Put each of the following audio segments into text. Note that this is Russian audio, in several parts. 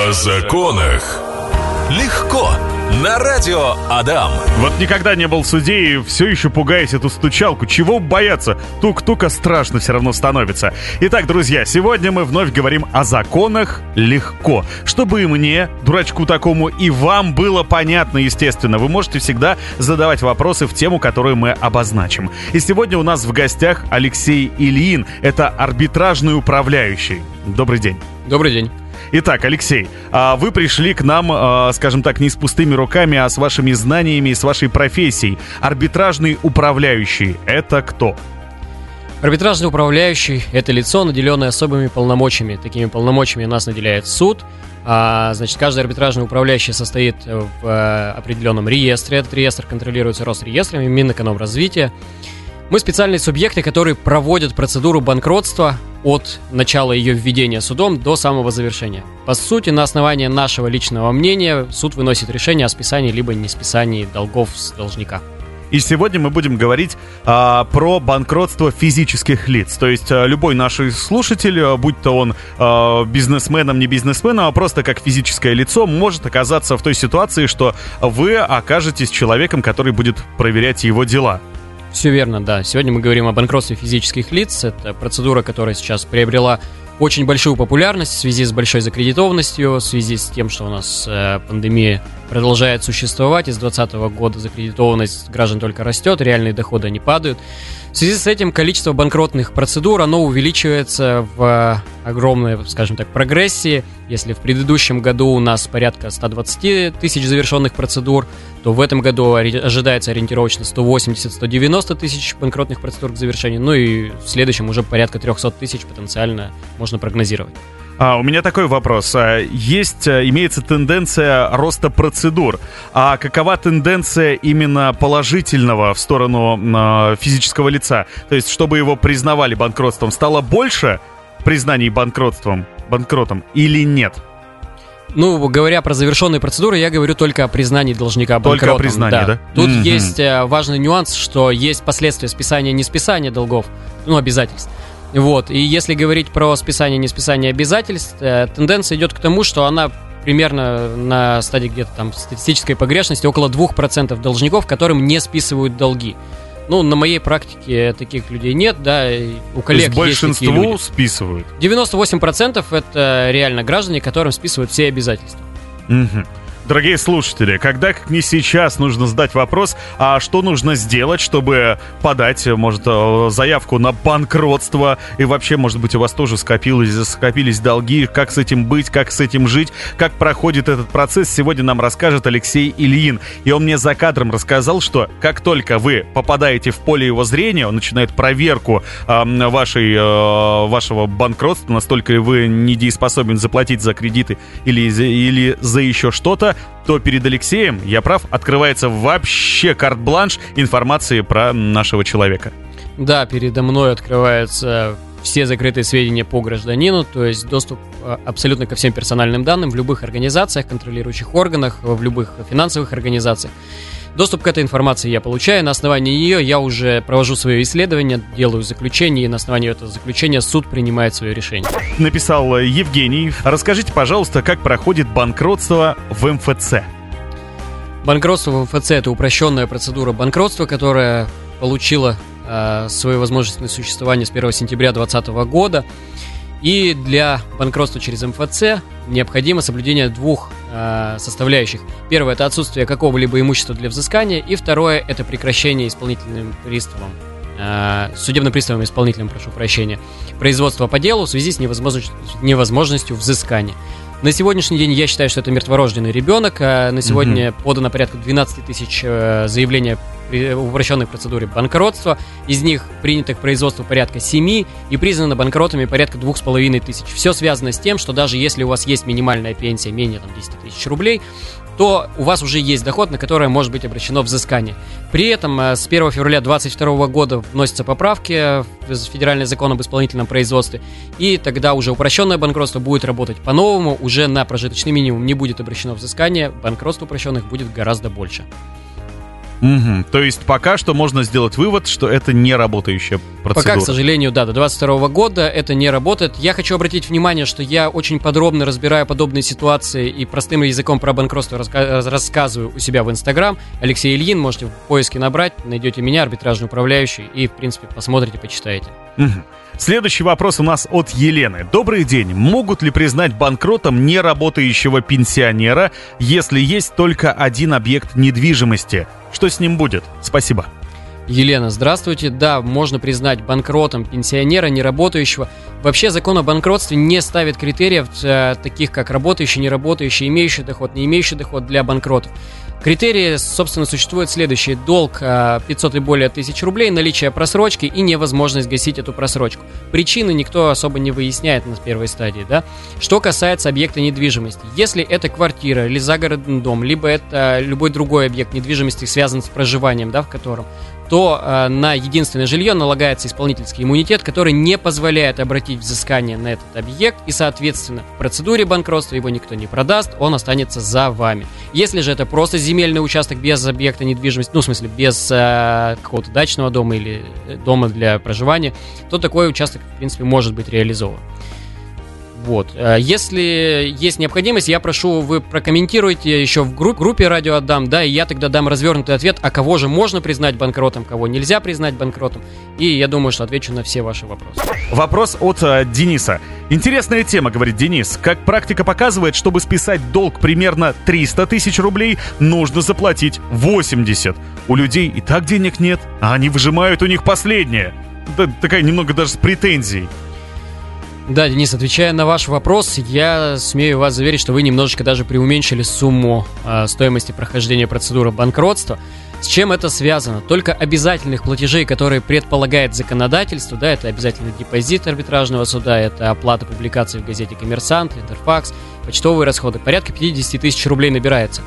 О законах. Легко. На радио Адам. Вот никогда не был в суде и все еще пугаясь эту стучалку. Чего бояться? Тук-тука страшно все равно становится. Итак, друзья, сегодня мы вновь говорим о законах легко. Чтобы и мне, дурачку такому, и вам было понятно, естественно. Вы можете всегда задавать вопросы в тему, которую мы обозначим. И сегодня у нас в гостях Алексей Ильин. Это арбитражный управляющий. Добрый день. Добрый день. Итак, Алексей, а вы пришли к нам, а, скажем так, не с пустыми руками, а с вашими знаниями и с вашей профессией. Арбитражный управляющий — это кто? Арбитражный управляющий – это лицо, наделенное особыми полномочиями. Такими полномочиями нас наделяет суд. А, значит, каждый арбитражный управляющий состоит в а, определенном реестре. Этот реестр контролируется Росреестрами, Минэкономразвития. Мы специальные субъекты, которые проводят процедуру банкротства от начала ее введения судом до самого завершения. По сути, на основании нашего личного мнения суд выносит решение о списании либо не списании долгов с должника. И сегодня мы будем говорить а, про банкротство физических лиц. То есть а, любой наш слушатель, а, будь то он а, бизнесменом, не бизнесменом, а просто как физическое лицо, может оказаться в той ситуации, что вы окажетесь человеком, который будет проверять его дела. Все верно, да. Сегодня мы говорим о банкротстве физических лиц. Это процедура, которая сейчас приобрела очень большую популярность в связи с большой закредитованностью, в связи с тем, что у нас э, пандемия продолжает существовать. И с 2020 года закредитованность граждан только растет, реальные доходы не падают. В связи с этим количество банкротных процедур, оно увеличивается в огромной, скажем так, прогрессии. Если в предыдущем году у нас порядка 120 тысяч завершенных процедур, то в этом году ожидается ориентировочно 180-190 тысяч банкротных процедур к завершению. Ну и в следующем уже порядка 300 тысяч потенциально можно прогнозировать. А, у меня такой вопрос. А, есть, а, имеется тенденция роста процедур. А какова тенденция именно положительного в сторону а, физического лица? То есть, чтобы его признавали банкротством, стало больше признаний банкротством, банкротом или нет? Ну, говоря про завершенные процедуры, я говорю только о признании должника банкротом. Только о признании, да? да? Тут mm-hmm. есть э, важный нюанс, что есть последствия списания не списания долгов, ну, обязательств. Вот, и если говорить про списание не списание обязательств, э, тенденция идет к тому, что она примерно на стадии где-то там статистической погрешности около 2% должников, которым не списывают долги. Ну, на моей практике таких людей нет, да, у коллег То есть есть большинству списывают? 98% это реально граждане, которым списывают все обязательства. Угу. Дорогие слушатели, когда как не сейчас нужно задать вопрос, а что нужно сделать, чтобы подать, может, э, заявку на банкротство, и вообще, может быть, у вас тоже скопились, скопились долги, как с этим быть, как с этим жить, как проходит этот процесс, сегодня нам расскажет Алексей Ильин. И он мне за кадром рассказал, что как только вы попадаете в поле его зрения, он начинает проверку э, вашей, э, вашего банкротства, настолько ли вы недееспособен заплатить за кредиты или, или за еще что-то, то перед Алексеем, я прав, открывается вообще карт-бланш информации про нашего человека. Да, передо мной открываются все закрытые сведения по гражданину, то есть доступ а, абсолютно ко всем персональным данным в любых организациях, контролирующих органах, в любых финансовых организациях. Доступ к этой информации я получаю, на основании нее я уже провожу свое исследование, делаю заключение, и на основании этого заключения суд принимает свое решение. Написал Евгений. Расскажите, пожалуйста, как проходит банкротство в МФЦ? Банкротство в МФЦ – это упрощенная процедура банкротства, которая получила э, свою возможность на существование с 1 сентября 2020 года. И для банкротства через МФЦ необходимо соблюдение двух э, составляющих. Первое это отсутствие какого-либо имущества для взыскания, и второе это прекращение исполнительным приставом, э, судебным приставом исполнителем, прошу прощения, производства по делу в связи с невозможностью, невозможностью взыскания. На сегодняшний день я считаю, что это мертворожденный ребенок. А на сегодня mm-hmm. подано порядка 12 тысяч э, заявлений в упрощенной процедуре банкротства. Из них принятых производство порядка 7 и признано банкротами порядка 2,5 тысяч. Все связано с тем, что даже если у вас есть минимальная пенсия менее там, 10 тысяч рублей, то у вас уже есть доход, на который может быть обращено взыскание. При этом э, с 1 февраля 2022 года вносятся поправки в федеральный закон об исполнительном производстве, и тогда уже упрощенное банкротство будет работать по-новому, уже на прожиточный минимум не будет обращено взыскание, банкротство упрощенных будет гораздо больше. Угу. То есть пока что можно сделать вывод, что это не работающая процедура. Пока, к сожалению, да, до 22 года это не работает. Я хочу обратить внимание, что я очень подробно разбираю подобные ситуации и простым языком про банкротство раска- рассказываю у себя в Инстаграм. Алексей Ильин, можете в поиске набрать, найдете меня, арбитражный управляющий, и, в принципе, посмотрите, почитаете. Угу. Следующий вопрос у нас от Елены. Добрый день. Могут ли признать банкротом неработающего пенсионера, если есть только один объект недвижимости? Что с ним будет? Спасибо. Елена, здравствуйте. Да, можно признать банкротом пенсионера, неработающего. Вообще закон о банкротстве не ставит критериев, э, таких как работающий, неработающий, имеющий доход, не имеющий доход для банкротов. Критерии, собственно, существуют следующие. Долг 500 э, и более тысяч рублей, наличие просрочки и невозможность гасить эту просрочку. Причины никто особо не выясняет на первой стадии, да. Что касается объекта недвижимости. Если это квартира или загородный дом, либо это любой другой объект недвижимости, связан с проживанием, да, в котором, то э, на единственное жилье налагается исполнительский иммунитет, который не позволяет обратить взыскание на этот объект, и, соответственно, в процедуре банкротства его никто не продаст, он останется за вами. Если же это просто земельный участок без объекта недвижимости, ну, в смысле, без э, какого-то дачного дома или э, дома для проживания, то такой участок, в принципе, может быть реализован. Вот. Э, если есть необходимость, я прошу, вы прокомментируйте еще в групп, группе «Радио Отдам», да, и я тогда дам развернутый ответ, а кого же можно признать банкротом, кого нельзя признать банкротом, и я думаю, что отвечу на все ваши вопросы. Вопрос от э, Дениса. Интересная тема, говорит Денис. Как практика показывает, чтобы списать долг примерно 300 тысяч рублей, нужно заплатить 80. У людей и так денег нет, а они выжимают у них последнее. Да, такая немного даже с претензией. Да, Денис, отвечая на ваш вопрос, я смею вас заверить, что вы немножечко даже преуменьшили сумму э, стоимости прохождения процедуры банкротства. С чем это связано? Только обязательных платежей, которые предполагает законодательство, да, это обязательный депозит арбитражного суда, это оплата публикации в газете «Коммерсант», «Интерфакс», почтовые расходы, порядка 50 тысяч рублей набирается.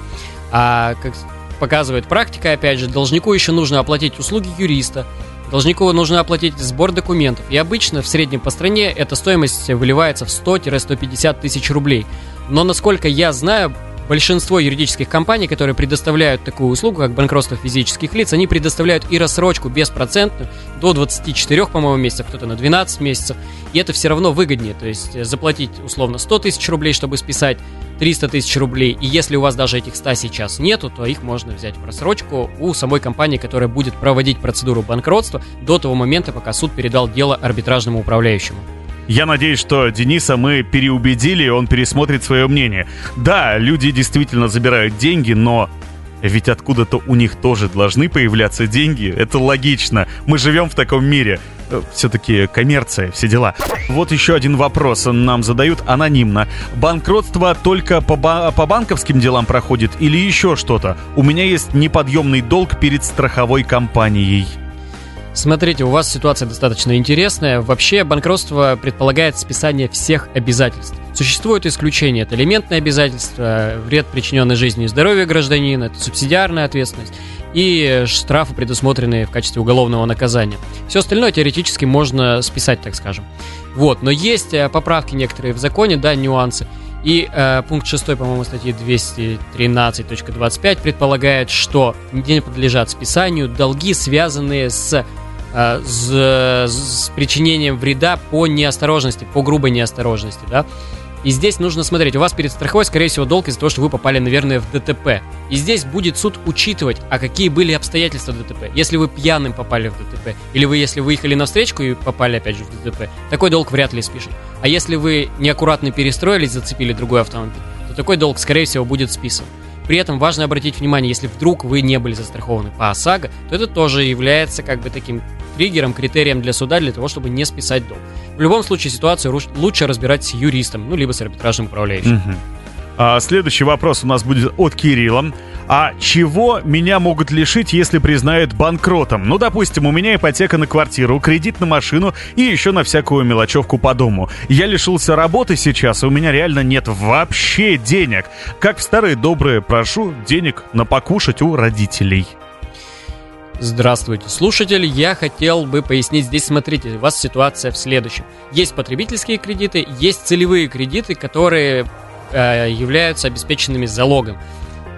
А как показывает практика, опять же, должнику еще нужно оплатить услуги юриста, Должнику нужно оплатить сбор документов, и обычно в среднем по стране эта стоимость выливается в 100-150 тысяч рублей. Но насколько я знаю, большинство юридических компаний, которые предоставляют такую услугу, как банкротство физических лиц, они предоставляют и рассрочку беспроцентную до 24, по-моему, месяцев, кто-то на 12 месяцев, и это все равно выгоднее, то есть э, заплатить условно 100 тысяч рублей, чтобы списать 300 тысяч рублей, и если у вас даже этих 100 сейчас нету, то их можно взять в рассрочку у самой компании, которая будет проводить процедуру банкротства до того момента, пока суд передал дело арбитражному управляющему. Я надеюсь, что Дениса мы переубедили, он пересмотрит свое мнение. Да, люди действительно забирают деньги, но ведь откуда-то у них тоже должны появляться деньги. Это логично. Мы живем в таком мире. Э, Все-таки коммерция, все дела. Вот еще один вопрос нам задают анонимно. Банкротство только по, ба- по банковским делам проходит или еще что-то? У меня есть неподъемный долг перед страховой компанией. Смотрите, у вас ситуация достаточно интересная. Вообще, банкротство предполагает списание всех обязательств. Существуют исключения. Это элементные обязательства, вред, причиненный жизни и здоровью гражданина, это субсидиарная ответственность и штрафы, предусмотренные в качестве уголовного наказания. Все остальное теоретически можно списать, так скажем. Вот, но есть э, поправки некоторые в законе, да, нюансы. И э, пункт 6, по-моему, статьи 213.25 предполагает, что не подлежат списанию долги, связанные с с, с причинением вреда по неосторожности, по грубой неосторожности, да. И здесь нужно смотреть, у вас перед страховой, скорее всего, долг из-за того, что вы попали, наверное, в ДТП. И здесь будет суд учитывать, а какие были обстоятельства ДТП. Если вы пьяным попали в ДТП, или вы, если выехали на встречку и попали, опять же, в ДТП, такой долг вряд ли спишет. А если вы неаккуратно перестроились, зацепили другой автомобиль, то такой долг, скорее всего, будет списан. При этом важно обратить внимание, если вдруг вы не были застрахованы по ОСАГО, то это тоже является как бы таким триггером, критерием для суда для того, чтобы не списать долг. В любом случае ситуацию лучше разбирать с юристом, ну, либо с арбитражным управляющим. Угу. А, следующий вопрос у нас будет от Кирилла. А чего меня могут лишить, если признают банкротом? Ну, допустим, у меня ипотека на квартиру, кредит на машину и еще на всякую мелочевку по дому. Я лишился работы сейчас, и у меня реально нет вообще денег. Как в старые добрые прошу денег на покушать у родителей. Здравствуйте, слушатель. Я хотел бы пояснить здесь, смотрите, у вас ситуация в следующем. Есть потребительские кредиты, есть целевые кредиты, которые э, являются обеспеченными залогом.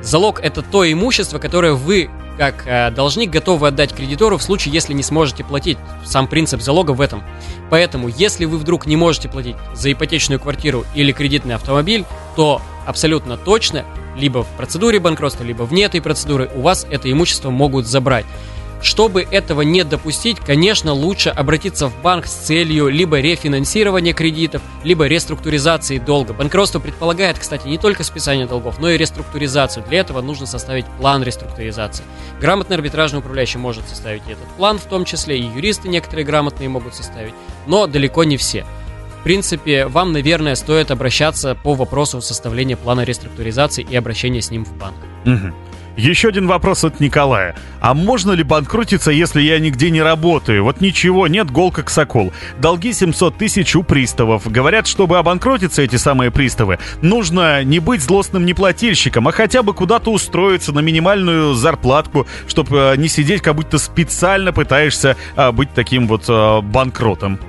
Залог это то имущество, которое вы как э, должник готовы отдать кредитору в случае, если не сможете платить. Сам принцип залога в этом. Поэтому, если вы вдруг не можете платить за ипотечную квартиру или кредитный автомобиль, то абсолютно точно либо в процедуре банкротства, либо вне этой процедуры у вас это имущество могут забрать. Чтобы этого не допустить, конечно, лучше обратиться в банк с целью либо рефинансирования кредитов, либо реструктуризации долга. Банкротство предполагает, кстати, не только списание долгов, но и реструктуризацию. Для этого нужно составить план реструктуризации. Грамотный арбитражный управляющий может составить этот план, в том числе и юристы некоторые грамотные могут составить, но далеко не все. В принципе, вам, наверное, стоит обращаться по вопросу составления плана реструктуризации и обращения с ним в банк. Угу. Еще один вопрос от Николая. А можно ли банкротиться, если я нигде не работаю? Вот ничего, нет гол как сокол. Долги 700 тысяч у приставов. Говорят, чтобы обанкротиться эти самые приставы, нужно не быть злостным неплательщиком, а хотя бы куда-то устроиться на минимальную зарплатку, чтобы э, не сидеть, как будто специально пытаешься а, быть таким вот а, банкротом.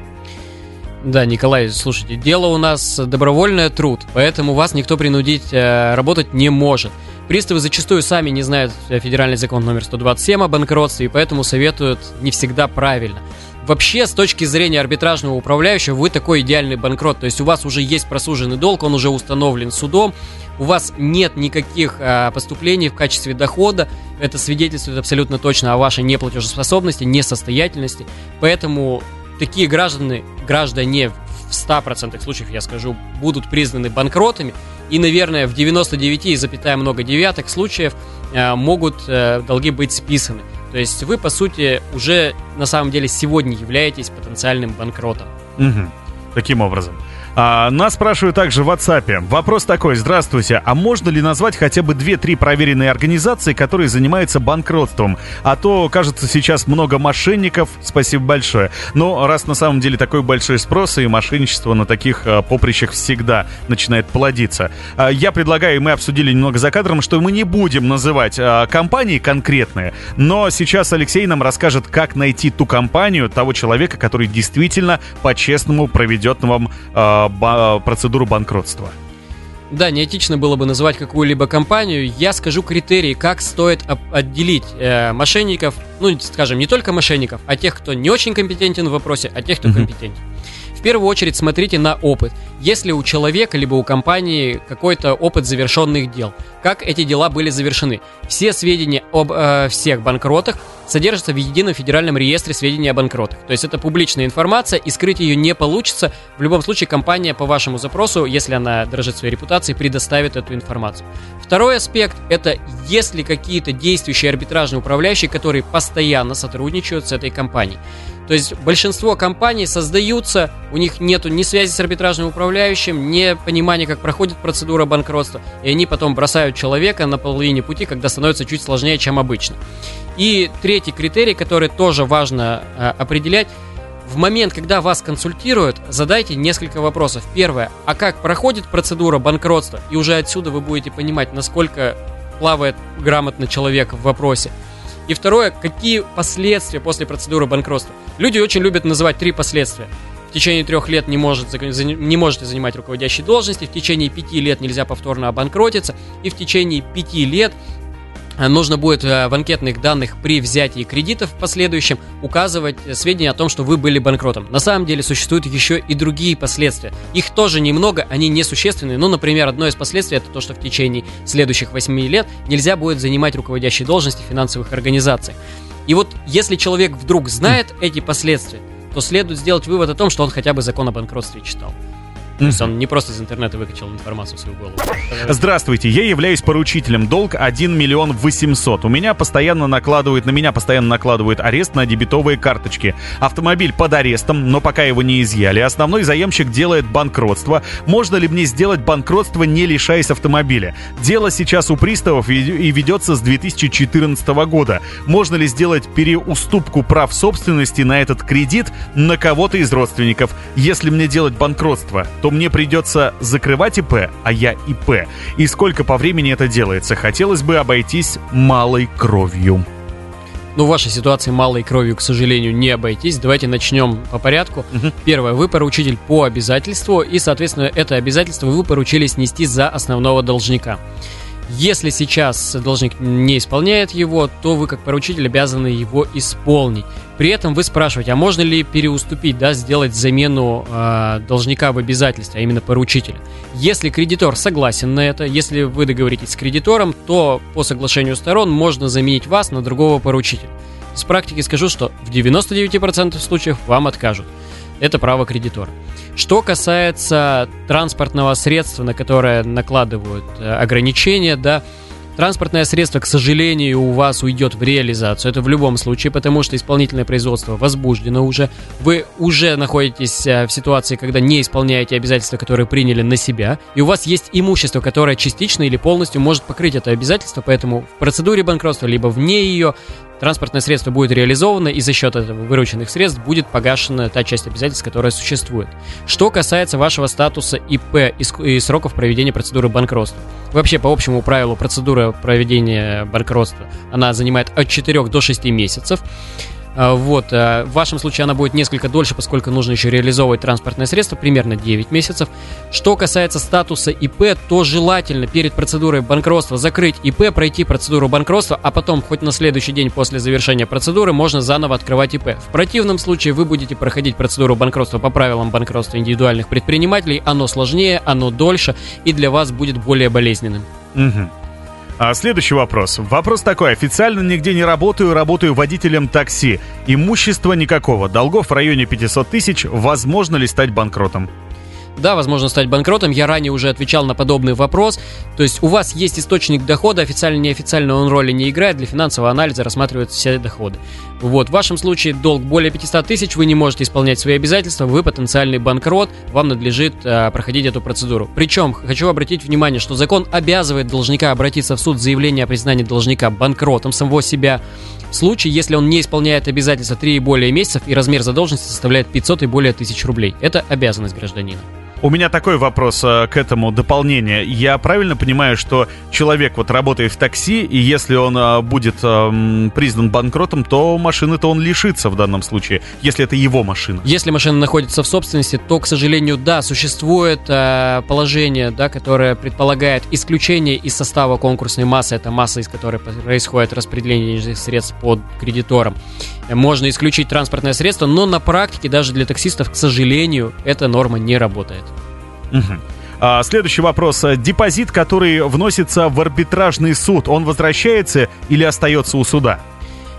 Да, Николай, слушайте, дело у нас добровольный труд, поэтому вас никто принудить э, работать не может. Приставы зачастую сами не знают федеральный закон номер 127 о банкротстве, и поэтому советуют не всегда правильно. Вообще, с точки зрения арбитражного управляющего, вы такой идеальный банкрот. То есть у вас уже есть просуженный долг, он уже установлен судом, у вас нет никаких а, поступлений в качестве дохода. Это свидетельствует абсолютно точно о вашей неплатежеспособности, несостоятельности. Поэтому такие граждане, граждане в 100% случаев, я скажу, будут признаны банкротами. И, наверное, в 99, запятая много девяток случаев э, могут э, долги быть списаны. То есть вы, по сути, уже на самом деле сегодня являетесь потенциальным банкротом. Угу. Таким образом. А, нас спрашивают также в WhatsApp. Вопрос такой. Здравствуйте. А можно ли назвать хотя бы 2-3 проверенные организации, которые занимаются банкротством? А то, кажется, сейчас много мошенников. Спасибо большое. Но раз на самом деле такой большой спрос, и мошенничество на таких а, поприщах всегда начинает плодиться. А, я предлагаю, мы обсудили немного за кадром, что мы не будем называть а, компании конкретные, но сейчас Алексей нам расскажет, как найти ту компанию, того человека, который действительно по-честному проведет вам а, ба- процедуру банкротства. Да, неэтично было бы называть какую-либо компанию. Я скажу критерии, как стоит отделить э, мошенников, ну, скажем, не только мошенников, а тех, кто не очень компетентен в вопросе, а тех, кто mm-hmm. компетентен. Первую очередь смотрите на опыт. Если у человека либо у компании какой-то опыт завершенных дел, как эти дела были завершены. Все сведения об э, всех банкротах содержатся в едином федеральном реестре сведений о банкротах. То есть это публичная информация, и скрыть ее не получится. В любом случае компания по вашему запросу, если она дорожит своей репутацией, предоставит эту информацию. Второй аспект – это есть ли какие-то действующие арбитражные управляющие, которые постоянно сотрудничают с этой компанией. То есть большинство компаний создаются, у них нет ни связи с арбитражным управляющим, ни понимания, как проходит процедура банкротства, и они потом бросают человека на половине пути, когда становится чуть сложнее, чем обычно. И третий критерий, который тоже важно э, определять, в момент, когда вас консультируют, задайте несколько вопросов. Первое, а как проходит процедура банкротства? И уже отсюда вы будете понимать, насколько плавает грамотно человек в вопросе. И второе, какие последствия после процедуры банкротства? Люди очень любят называть три последствия. В течение трех лет не, может, не можете занимать руководящие должности, в течение пяти лет нельзя повторно обанкротиться, и в течение пяти лет нужно будет э, в анкетных данных при взятии кредитов в последующем указывать сведения о том, что вы были банкротом. На самом деле существуют еще и другие последствия. Их тоже немного, они несущественные. Ну, например, одно из последствий это то, что в течение следующих 8 лет нельзя будет занимать руководящие должности в финансовых организациях. И вот если человек вдруг знает эти последствия, то следует сделать вывод о том, что он хотя бы закон о банкротстве читал. То есть он не просто из интернета выкачал информацию в свою голову. Здравствуйте, я являюсь поручителем. Долг 1 миллион 800. У меня постоянно накладывают, на меня постоянно накладывают арест на дебетовые карточки. Автомобиль под арестом, но пока его не изъяли. Основной заемщик делает банкротство. Можно ли мне сделать банкротство, не лишаясь автомобиля? Дело сейчас у приставов и ведется с 2014 года. Можно ли сделать переуступку прав собственности на этот кредит на кого-то из родственников? Если мне делать банкротство, то мне придется закрывать ИП, а я ИП. И сколько по времени это делается? Хотелось бы обойтись малой кровью. Ну, в вашей ситуации малой кровью, к сожалению, не обойтись. Давайте начнем по порядку. Угу. Первое, вы поручитель по обязательству, и, соответственно, это обязательство вы поручились нести за основного должника. Если сейчас должник не исполняет его, то вы как поручитель обязаны его исполнить. При этом вы спрашиваете, а можно ли переуступить, да, сделать замену э, должника в обязательстве, а именно поручителя. Если кредитор согласен на это, если вы договоритесь с кредитором, то по соглашению сторон можно заменить вас на другого поручителя. С практики скажу, что в 99% случаев вам откажут. Это право кредитора. Что касается транспортного средства, на которое накладывают э, ограничения, да, Транспортное средство, к сожалению, у вас уйдет в реализацию. Это в любом случае, потому что исполнительное производство возбуждено уже. Вы уже находитесь э, в ситуации, когда не исполняете обязательства, которые приняли на себя. И у вас есть имущество, которое частично или полностью может покрыть это обязательство. Поэтому в процедуре банкротства, либо вне ее, транспортное средство будет реализовано, и за счет этого вырученных средств будет погашена та часть обязательств, которая существует. Что касается вашего статуса ИП и сроков проведения процедуры банкротства. Вообще, по общему правилу, процедура проведения банкротства, она занимает от 4 до 6 месяцев. А, вот, а, в вашем случае она будет несколько дольше, поскольку нужно еще реализовывать транспортное средство, примерно 9 месяцев. Что касается статуса ИП, то желательно перед процедурой банкротства закрыть ИП, пройти процедуру банкротства, а потом хоть на следующий день после завершения процедуры можно заново открывать ИП. В противном случае вы будете проходить процедуру банкротства по правилам банкротства индивидуальных предпринимателей, оно сложнее, оно дольше и для вас будет более болезненным. Угу. А следующий вопрос. Вопрос такой. Официально нигде не работаю, работаю водителем такси. Имущества никакого. Долгов в районе 500 тысяч. Возможно ли стать банкротом? Да, возможно стать банкротом. Я ранее уже отвечал на подобный вопрос. То есть у вас есть источник дохода, официально, неофициально он роли не играет. Для финансового анализа рассматриваются все доходы. Вот, в вашем случае долг более 500 тысяч, вы не можете исполнять свои обязательства, вы потенциальный банкрот, вам надлежит э, проходить эту процедуру. Причем, хочу обратить внимание, что закон обязывает должника обратиться в суд с заявлением о признании должника банкротом самого себя. В случае, если он не исполняет обязательства 3 и более месяцев и размер задолженности составляет 500 и более тысяч рублей. Это обязанность гражданина. У меня такой вопрос э, к этому дополнение. Я правильно понимаю, что человек вот работает в такси, и если он э, будет э, признан банкротом, то машины-то он лишится в данном случае, если это его машина? Если машина находится в собственности, то, к сожалению, да, существует э, положение, да, которое предполагает исключение из состава конкурсной массы, это масса, из которой происходит распределение денежных средств под кредитором. Можно исключить транспортное средство, но на практике даже для таксистов, к сожалению, эта норма не работает. Угу. А, следующий вопрос. Депозит, который вносится в арбитражный суд, он возвращается или остается у суда?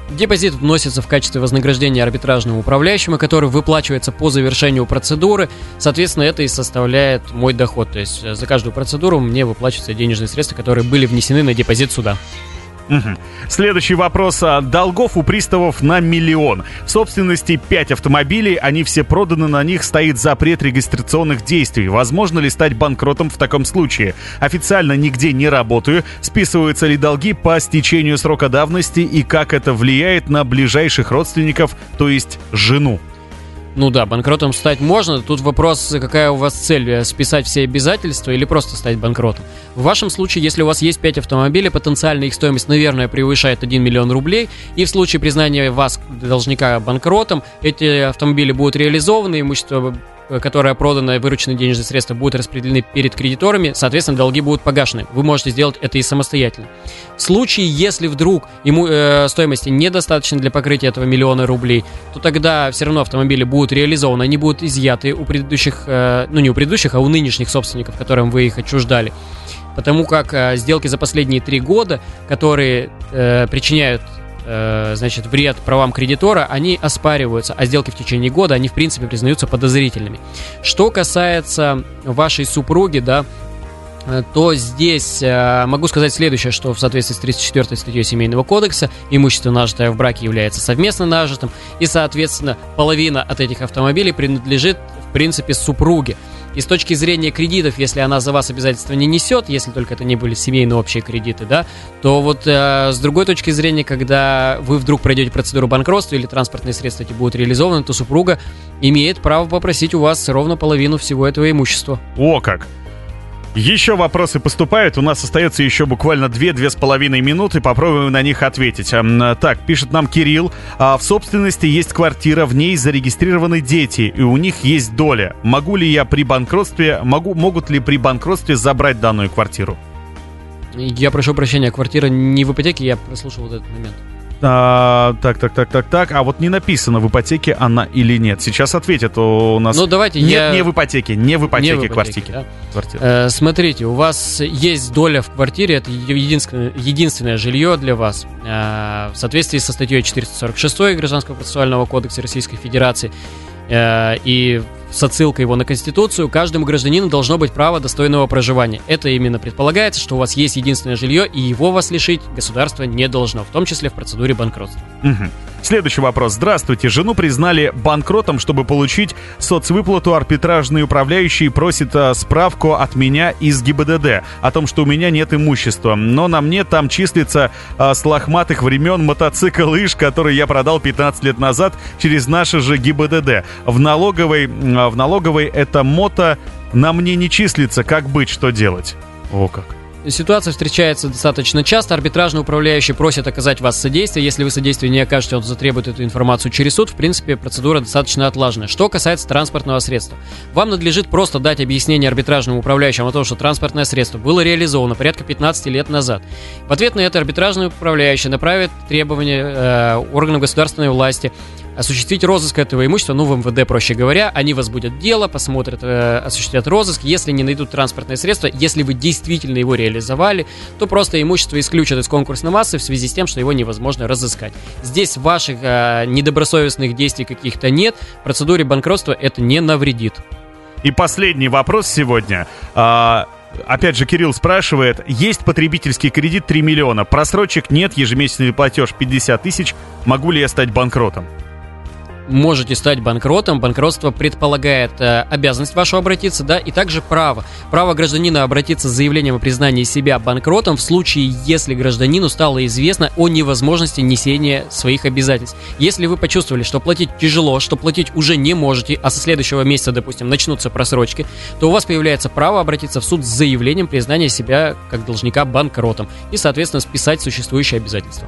Депозит вносится в качестве вознаграждения арбитражному управляющему, который выплачивается по завершению процедуры. Соответственно, это и составляет мой доход. То есть за каждую процедуру мне выплачиваются денежные средства, которые были внесены на депозит суда. Угу. Следующий вопрос. А, долгов у приставов на миллион. В собственности 5 автомобилей, они все проданы, на них стоит запрет регистрационных действий. Возможно ли стать банкротом в таком случае? Официально нигде не работаю. Списываются ли долги по стечению срока давности и как это влияет на ближайших родственников, то есть жену? Ну да, банкротом стать можно. Тут вопрос, какая у вас цель, э, списать все обязательства или просто стать банкротом. В вашем случае, если у вас есть 5 автомобилей, потенциально их стоимость, наверное, превышает 1 миллион рублей, и в случае признания вас, должника, банкротом, эти автомобили будут реализованы, имущество которая продана вырученные денежные средства будут распределены перед кредиторами, соответственно, долги будут погашены. Вы можете сделать это и самостоятельно. В случае, если вдруг ему э, стоимости недостаточно для покрытия этого миллиона рублей, то тогда все равно автомобили будут реализованы, они будут изъяты у предыдущих, э, ну не у предыдущих, а у нынешних собственников, которым вы их отчуждали. Потому как э, сделки за последние три года, которые э, причиняют Э, значит, вред правам кредитора, они оспариваются, а сделки в течение года, они, в принципе, признаются подозрительными. Что касается вашей супруги, да, э, то здесь э, могу сказать следующее, что в соответствии с 34 статьей Семейного кодекса имущество, нажитое в браке, является совместно нажитым, и, соответственно, половина от этих автомобилей принадлежит, в принципе, супруге. И с точки зрения кредитов, если она за вас обязательства не несет, если только это не были семейные общие кредиты, да, то вот э, с другой точки зрения, когда вы вдруг пройдете процедуру банкротства или транспортные средства эти будут реализованы, то супруга имеет право попросить у вас ровно половину всего этого имущества. О, как! Еще вопросы поступают. У нас остается еще буквально 2-2,5 минуты. Попробуем на них ответить. Так, пишет нам Кирилл. А в собственности есть квартира, в ней зарегистрированы дети, и у них есть доля. Могу ли я при банкротстве, могу, могут ли при банкротстве забрать данную квартиру? Я прошу прощения, квартира не в ипотеке, я прослушал вот этот момент. А, так, так, так, так, так. А вот не написано, в ипотеке она или нет. Сейчас ответят у нас. Ну, давайте нет, я... не в ипотеке, не в ипотеке, Не в ипотеке, квартирки. да. Квартира. Э, смотрите, у вас есть доля в квартире, это единственное, единственное жилье для вас. Э, в соответствии со статьей 446 Гражданского процессуального кодекса Российской Федерации э, и с отсылкой его на Конституцию, каждому гражданину должно быть право достойного проживания. Это именно предполагается, что у вас есть единственное жилье, и его вас лишить государство не должно, в том числе в процедуре банкротства. Мгм. Следующий вопрос. Здравствуйте. Жену признали банкротом, чтобы получить соцвыплату. Арбитражный управляющий просит а, справку от меня из ГИБДД о том, что у меня нет имущества. Но на мне там числится а, с лохматых времен мотоцикл «Иш», который я продал 15 лет назад через наше же ГИБДД. В налоговой, в налоговой это мото на мне не числится. Как быть, что делать? О, как. Ситуация встречается достаточно часто. Арбитражный управляющий просит оказать вас содействие. Если вы содействие не окажете, он затребует эту информацию через суд. В принципе, процедура достаточно отлаженная. Что касается транспортного средства. Вам надлежит просто дать объяснение арбитражному управляющему о том, что транспортное средство было реализовано порядка 15 лет назад. В ответ на это арбитражный управляющий направит требования э, органам государственной власти осуществить розыск этого имущества, ну, в МВД, проще говоря, они возбудят дело, посмотрят, э, осуществят розыск, если не найдут транспортное средство, если вы действительно его реализовали, то просто имущество исключат из конкурсной массы в связи с тем, что его невозможно разыскать. Здесь ваших э, недобросовестных действий каких-то нет, процедуре банкротства это не навредит. И последний вопрос сегодня. А, Опять же, Кирилл спрашивает, есть потребительский кредит 3 миллиона, просрочек нет, ежемесячный платеж 50 тысяч, могу ли я стать банкротом? Можете стать банкротом. Банкротство предполагает э, обязанность вашу обратиться, да, и также право. Право гражданина обратиться с заявлением о признании себя банкротом в случае, если гражданину стало известно о невозможности несения своих обязательств. Если вы почувствовали, что платить тяжело, что платить уже не можете, а со следующего месяца, допустим, начнутся просрочки, то у вас появляется право обратиться в суд с заявлением признания себя как должника банкротом и, соответственно, списать существующие обязательства.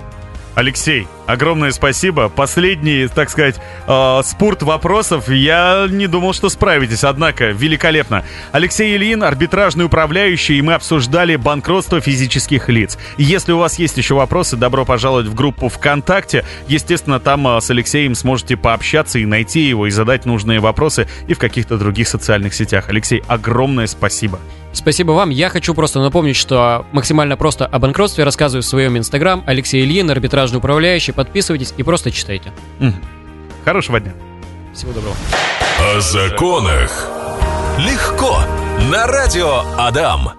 Алексей, огромное спасибо. Последний, так сказать, э, спорт вопросов. Я не думал, что справитесь, однако великолепно. Алексей Ильин, арбитражный управляющий, и мы обсуждали банкротство физических лиц. Если у вас есть еще вопросы, добро пожаловать в группу ВКонтакте. Естественно, там э, с Алексеем сможете пообщаться и найти его, и задать нужные вопросы и в каких-то других социальных сетях. Алексей, огромное спасибо. Спасибо вам. Я хочу просто напомнить, что максимально просто о банкротстве рассказываю в своем инстаграм. Алексей Ильин, арбитражный управляющий. Подписывайтесь и просто читайте. Хорошего дня. Всего доброго. О законах. Легко. На радио Адам.